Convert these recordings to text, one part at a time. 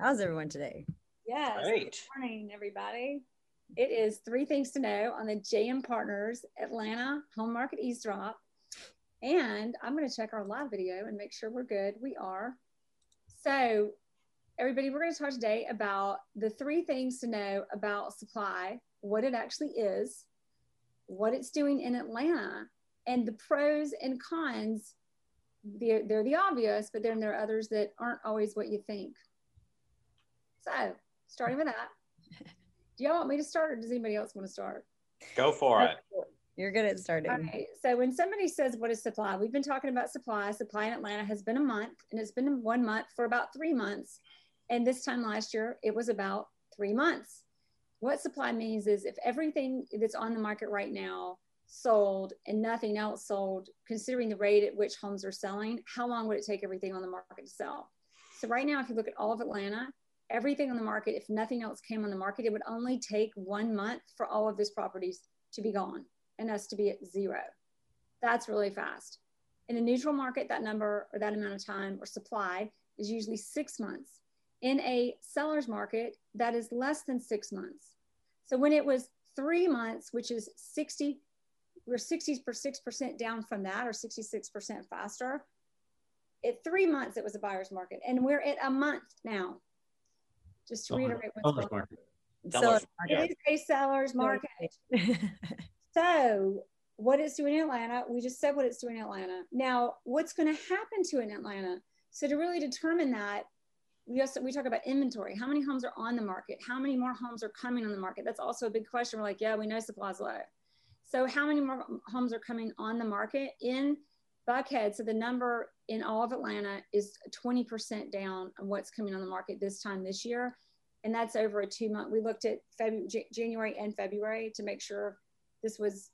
How's everyone today? Yes. Great. Good morning, everybody. It is three things to know on the JM Partners Atlanta Home Market Eavesdrop. And I'm going to check our live video and make sure we're good. We are. So, everybody, we're going to talk today about the three things to know about supply, what it actually is, what it's doing in Atlanta, and the pros and cons. They're, they're the obvious, but then there are others that aren't always what you think. So, starting with that, do y'all want me to start or does anybody else want to start? Go for it. You're good at starting. All right. So, when somebody says, What is supply? We've been talking about supply. Supply in Atlanta has been a month, and it's been one month for about three months. And this time last year, it was about three months. What supply means is if everything that's on the market right now sold and nothing else sold, considering the rate at which homes are selling, how long would it take everything on the market to sell? So, right now, if you look at all of Atlanta, everything on the market, if nothing else came on the market, it would only take one month for all of these properties to be gone and us to be at zero. That's really fast. In a neutral market, that number or that amount of time or supply is usually six months. In a seller's market, that is less than six months. So when it was three months, which is 60, we're 66% down from that or 66% faster. At three months, it was a buyer's market. And we're at a month now just to reiterate what's Seller's going market. Seller's on. It is a seller's market. So, what it's doing in Atlanta, we just said what it's doing in Atlanta. Now, what's going to happen to it in Atlanta? So, to really determine that, we also we talk about inventory. How many homes are on the market? How many more homes are coming on the market? That's also a big question. We're like, yeah, we know supply's low. So, how many more homes are coming on the market in Buckhead? So, the number in all of Atlanta is 20% down on what's coming on the market this time this year. And that's over a two month. We looked at February, January and February to make sure this was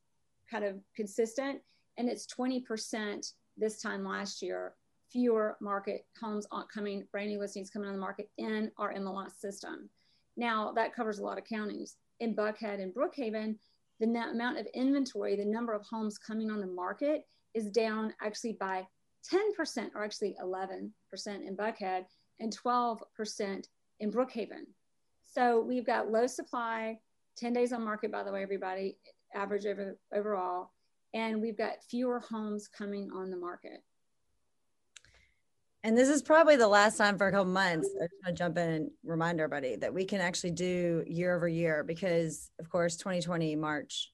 kind of consistent. And it's 20% this time last year, fewer market homes coming, brand new listings coming on the market in our MLS system. Now, that covers a lot of counties. In Buckhead and Brookhaven, the amount of inventory, the number of homes coming on the market is down actually by 10%, or actually 11% in Buckhead and 12% in Brookhaven. So we've got low supply, 10 days on market, by the way, everybody, average over, overall, and we've got fewer homes coming on the market. And this is probably the last time for a couple months. I just want to jump in and remind everybody that we can actually do year over year because, of course, 2020 March,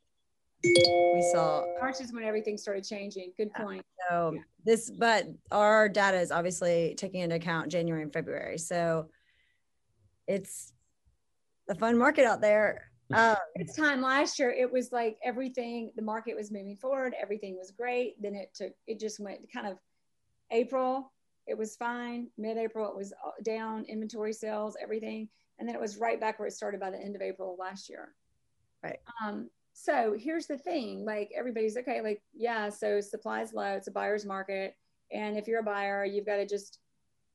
we saw March is when everything started changing. Good point. So this, but our data is obviously taking into account January and February. So it's a fun market out there. Um, this time last year, it was like everything, the market was moving forward, everything was great. Then it took, it just went kind of April, it was fine. Mid April, it was down, inventory sales, everything. And then it was right back where it started by the end of April last year. Right. Um, so here's the thing like everybody's okay, like, yeah, so supply's low, it's a buyer's market. And if you're a buyer, you've got to just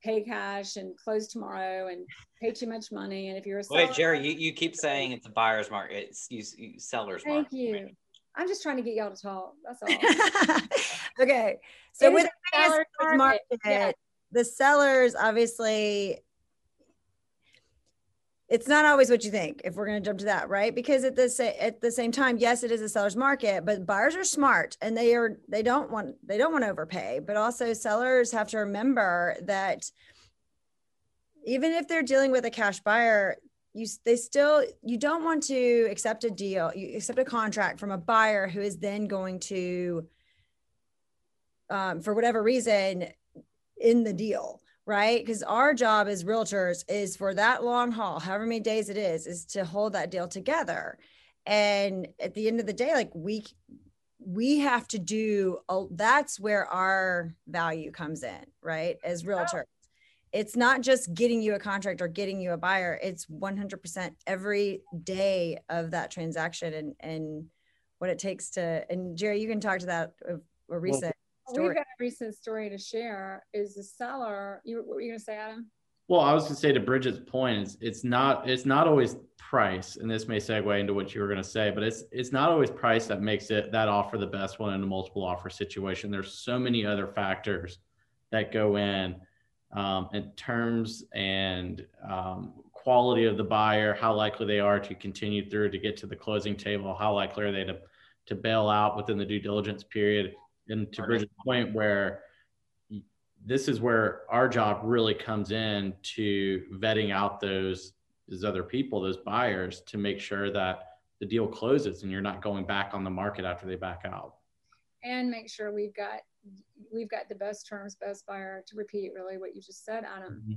pay cash and close tomorrow and pay too much money. And if you're a seller, wait, Jerry, you, you keep saying it's a buyer's market. It's you, you sellers thank market. you. Right? I'm just trying to get y'all to talk. That's all. okay. So with the seller's market, market yeah. the sellers obviously it's not always what you think if we're going to jump to that right? Because at the sa- at the same time yes it is a seller's market but buyers are smart and they are they don't want they don't want to overpay but also sellers have to remember that even if they're dealing with a cash buyer you they still you don't want to accept a deal you accept a contract from a buyer who is then going to um, for whatever reason in the deal right? Because our job as realtors is for that long haul, however many days it is, is to hold that deal together. And at the end of the day, like we we have to do that's where our value comes in, right? As realtors. it's not just getting you a contract or getting you a buyer. It's 100% every day of that transaction and, and what it takes to, and Jerry, you can talk to that a, a recent well, story. We've got a recent story to share is the seller, you, what were you going to say, Adam? Well, I was going to say to Bridget's point, it's, it's not it's not always price, and this may segue into what you were going to say, but it's it's not always price that makes it that offer the best one in a multiple offer situation. There's so many other factors that go in, um, in terms and um, quality of the buyer, how likely they are to continue through to get to the closing table, how likely are they to to bail out within the due diligence period, and to Bridget's point where this is where our job really comes in to vetting out those those other people, those buyers, to make sure that the deal closes and you're not going back on the market after they back out. And make sure we've got we've got the best terms, best buyer to repeat really what you just said, Adam. Mm-hmm.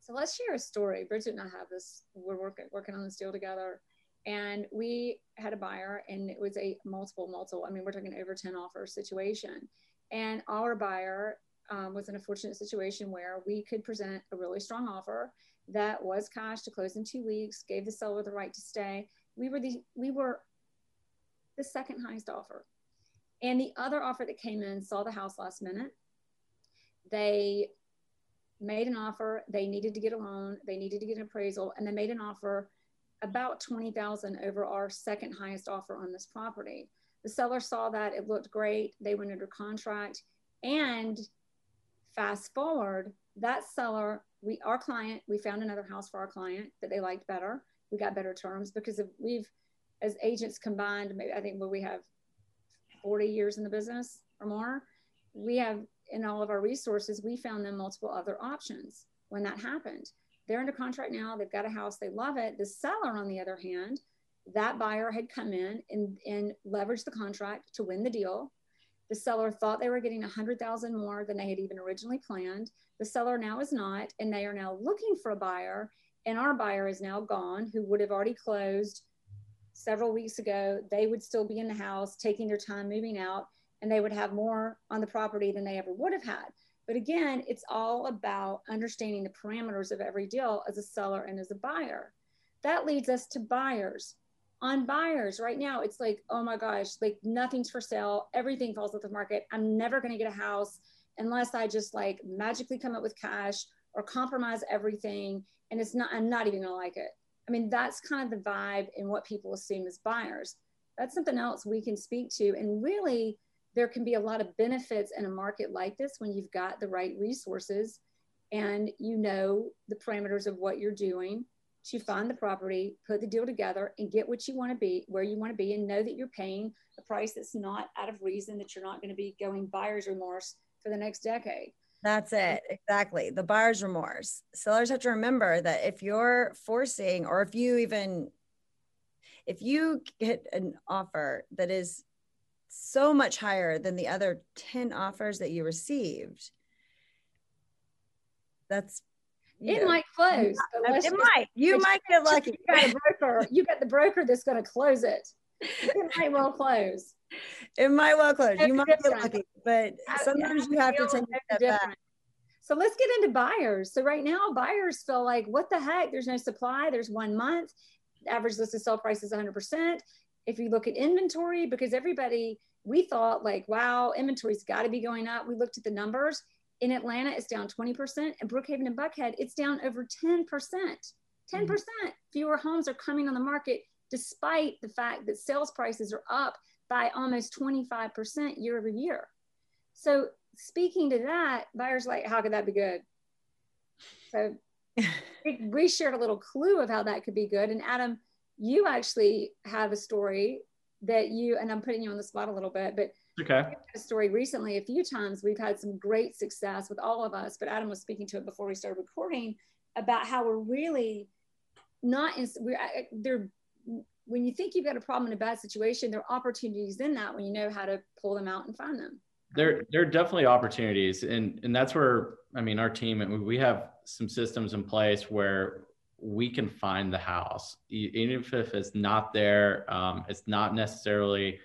So let's share a story. Bridget and I have this. We're working working on this deal together, and we had a buyer, and it was a multiple multiple. I mean, we're talking over ten offer situation, and our buyer um, was in a fortunate situation where we could present a really strong offer that was cash to close in two weeks, gave the seller the right to stay. We were the we were the second highest offer. And the other offer that came in saw the house last minute. They made an offer. They needed to get a loan. They needed to get an appraisal, and they made an offer about twenty thousand over our second highest offer on this property. The seller saw that it looked great. They went under contract, and Fast forward, that seller, we our client, we found another house for our client that they liked better. We got better terms because we've as agents combined, maybe I think where we have 40 years in the business or more, we have in all of our resources, we found them multiple other options when that happened. They're under contract now, they've got a house, they love it. The seller, on the other hand, that buyer had come in and, and leveraged the contract to win the deal. The seller thought they were getting 100,000 more than they had even originally planned. The seller now is not, and they are now looking for a buyer. And our buyer is now gone, who would have already closed several weeks ago. They would still be in the house, taking their time moving out, and they would have more on the property than they ever would have had. But again, it's all about understanding the parameters of every deal as a seller and as a buyer. That leads us to buyers. On buyers right now it's like oh my gosh like nothing's for sale. Everything falls off the market. I'm never going to get a house unless i just like magically come up with cash or compromise everything and it's not i'm not even going to like it. I mean that's kind of the vibe and what people assume as buyers. That's something else we can speak to and really there can be a lot of benefits in a market like this when you've got the right resources and you know the parameters of what you're doing to find the property, put the deal together, and get what you want to be, where you want to be, and know that you're paying a price that's not out of reason, that you're not going to be going buyer's remorse for the next decade. That's it. Exactly. The buyer's remorse. Sellers have to remember that if you're forcing, or if you even, if you get an offer that is so much higher than the other 10 offers that you received, that's it might close. it might. You might get lucky. You got a broker. You got the broker that's going to close it. It might well close. It might well close. you might different. get lucky, but sometimes you have to take a step back. So let's get into buyers. So right now, buyers feel like, what the heck? There's no supply. There's one month. Average listed sell price is 100%. If you look at inventory, because everybody, we thought like, wow, inventory's got to be going up. We looked at the numbers in Atlanta, it's down 20%. And Brookhaven and Buckhead, it's down over 10%. 10% mm-hmm. fewer homes are coming on the market, despite the fact that sales prices are up by almost 25% year over year. So, speaking to that, buyers like, how could that be good? So, we shared a little clue of how that could be good. And Adam, you actually have a story that you, and I'm putting you on the spot a little bit, but Okay. a story recently a few times. We've had some great success with all of us, but Adam was speaking to it before we started recording about how we're really not in. We're there. When you think you've got a problem in a bad situation, there are opportunities in that when you know how to pull them out and find them. There, there are definitely opportunities, and and that's where I mean our team and we have some systems in place where we can find the house, even if it's not there. Um, it's not necessarily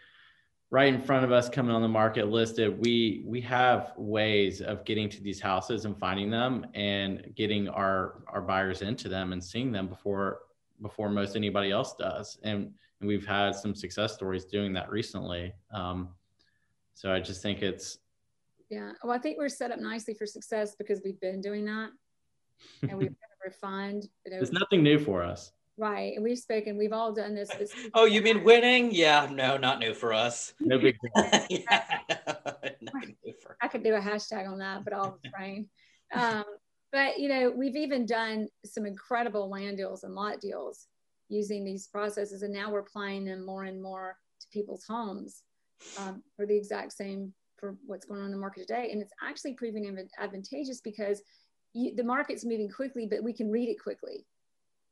right in front of us coming on the market listed we we have ways of getting to these houses and finding them and getting our our buyers into them and seeing them before before most anybody else does and, and we've had some success stories doing that recently um, so i just think it's Yeah. Well, I think we're set up nicely for success because we've been doing that and we've refined, you know, it's nothing new for us right. And we've spoken, we've all done this. this Oh, you mean winning? Yeah, no, not new for us. no big deal. yeah, not I could do a hashtag on that, but I'll refrain. Um, but you know, we've even done some incredible land deals and lot deals using these processes, and now we're applying them more and more to people's homes um, for the exact same for what's going on in the market today. And it's actually proving advantageous because you, the market's moving quickly, but we can read it quickly.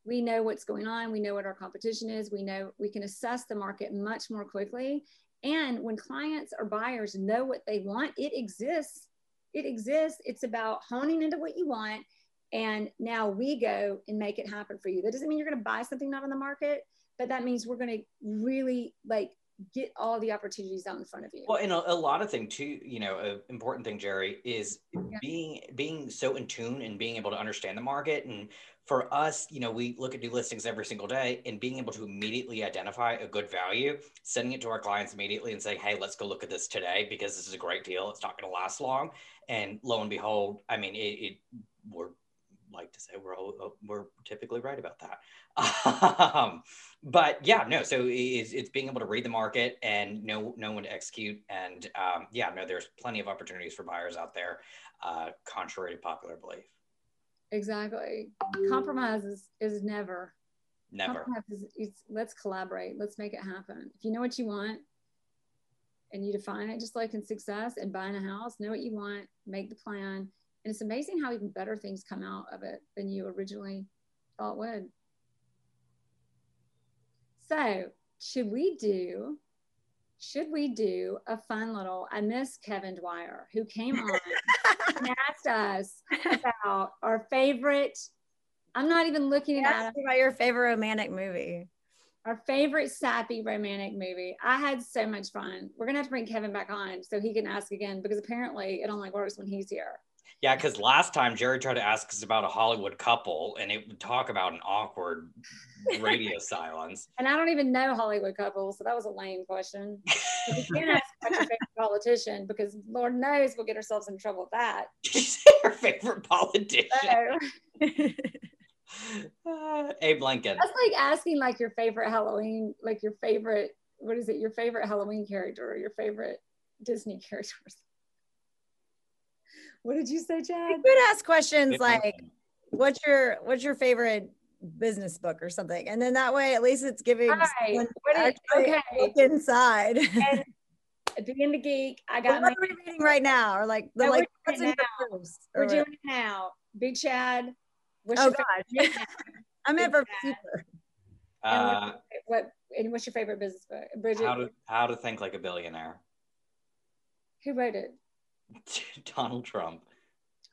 We know what's going on. We know what our competition is. We know we can assess the market much more quickly. And when clients or buyers know what they want, it exists. It exists. It's about honing into what you want. And now we go and make it happen for you. That doesn't mean you're going to buy something not on the market, but that means we're going to really like get all the opportunities out in front of you. Well, and a, a lot of thing too, you know, an important thing, Jerry, is Yeah. being being so in tune and being able to understand the market. And for us, you know, we look at new listings every single day, and being able to immediately identify a good value, sending it to our clients immediately, and saying, "Hey, let's go look at this today because this is a great deal. It's not going to last long." And lo and behold, I mean, it, it we're like to say we're all, uh, we're typically right about that. Um, but yeah, no. So it's, it's being able to read the market and know know when to execute. And um, yeah, no, there's plenty of opportunities for buyers out there, uh, contrary to popular belief. exactly. Compromise is, is never. Never. Compromise is, let's collaborate. Let's make it happen. If you know what you want and you define it, just like in success and buying a house, know what you want, make the plan. And it's amazing how even better things come out of it than you originally thought would. So, should we do? Should we do a fun little? I miss Kevin Dwyer, who came on and asked us about our favorite. I'm not even looking at about your favorite romantic movie. our favorite sappy romantic movie. I had so much fun. We're gonna have to bring Kevin back on so he can ask again because apparently it only works when he's here. Yeah, because last time Jerry tried to ask us about a Hollywood couple, and it would talk about an awkward radio silence. And I don't even know Hollywood couples, so that was a lame question. But we can ask about your favorite politician because Lord knows we'll get ourselves in trouble with that. You your favorite politician? Uh, Abe Lincoln. that's like asking like your favorite Halloween, like your favorite, what is it, your favorite Halloween character or your favorite Disney characters. What did you say, Chad? You could ask questions Good like, "What's your What's your favorite business book or something?" And then that way, at least it's giving All right. someone What is, okay. look inside. And being the geek, I what got my are we reading right now? Or like the No, like we're what's doing in it your We're what? doing it now. Big Chad. What's Oh God. I'm in for Big super. Uh, what and what's your favorite business book? Bridget, how to how to think like a billionaire. who wrote it? Donald Trump.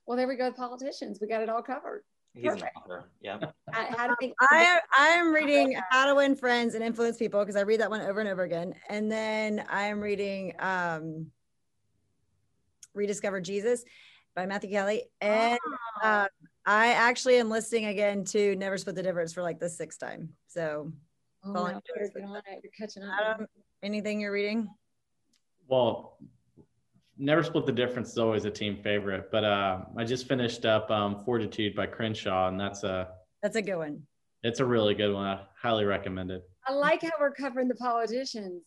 Well, there we go. Politicians, we got it all covered. He's an Perfect. author. Yeah. I, we- I, I am reading How to Win Friends and Influence People because I read that one over and over again, and then I am reading um, Rediscover Jesus by Matthew Kelly, and Oh, uh, I actually am listening again to Never Split the Difference for like the sixth time. So, oh, no, better Jones. get on it. You're catching up. Adam, anything you're reading? Well, never split the difference is always a team favorite, but uh, I just finished up um, Fortitude by Crenshaw, and that's a That's a good one. it's a really good one. I highly recommend it. I like how we're covering the politicians.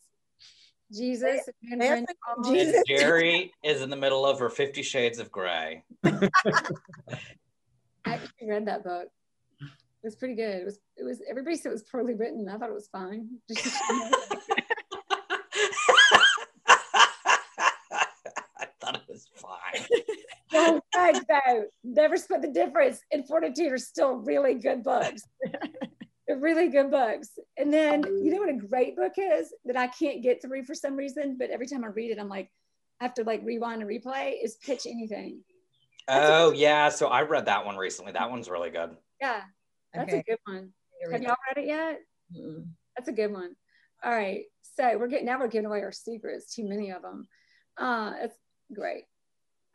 Jesus, and they have Brent. Jesus. And Jerry is in the middle of her Fifty Shades of Grey. I actually read that book. It was pretty good. It was. It was. Everybody said it was poorly written. I thought it was fine. I thought it was fine. no, thanks, though. Never split the difference. And Fortitude are still really good books. They're really good books. And then you know what a great book is that I can't get through for some reason, but every time I read it, I'm like, I have to like rewind and replay. Is Pitch Anything? Oh yeah, so I read that one recently. That one's really good. Yeah, that's a good one. Have y'all read it yet? Mm-mm. That's a good one. All right. So we're getting now we're giving away our secrets. Too many of them. Uh, it's great.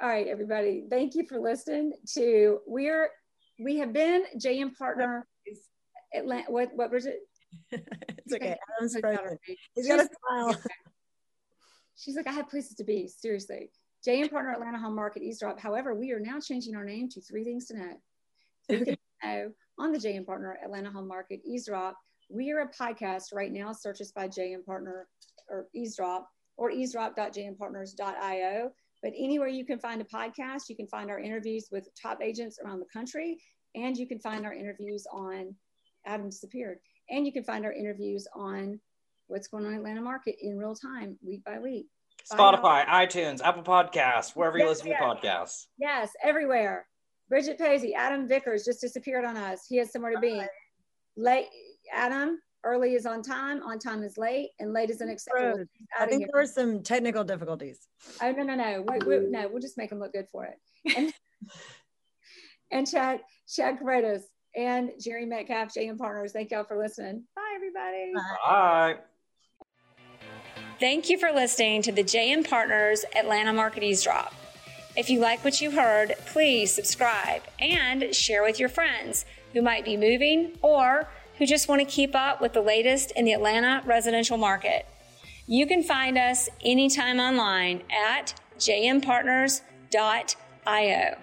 All right, everybody. Thank you for listening to we're we have been JM Partner Atlanta. What what was it? it's okay. Adam's frozen. He's got a smile. She's like, I have places to be. Seriously. JM Partner Atlanta Home Market Eavesdrop. However, we are now changing our name to Three Things to Know. Three Things to Know on the JM Partner Atlanta Home Market Eavesdrop. We are a podcast right now. Search us by JM Partner or Eavesdrop or eavesdrop.jmpartners.io. But anywhere you can find a podcast, you can find our interviews with top agents around the country, and you can find our interviews on Adam disappeared, and you can find our interviews on what's going on in Atlanta market in real time, week by week. Spotify, iTunes, Apple Podcasts, wherever yes, you listen yes. to podcasts. Yes, everywhere. Bridget Posey, Adam Vickers just disappeared on us. He has somewhere to be. Late, Adam, early is on time, on time is late, and late is unacceptable. I think there were some technical difficulties. Oh no, no, no, we, we, no, we'll just make them look good for it. And, and Chad, Chad Carretas and Jerry Metcalf, JM Partners. Thank y'all for listening. Bye, everybody. Bye. Thank you for listening to the JM Partners Atlanta Market Eavesdrop. If you like what you heard, please subscribe and share with your friends who might be moving or who just want to keep up with the latest in the Atlanta residential market. You can find us anytime online at jmpartners.io.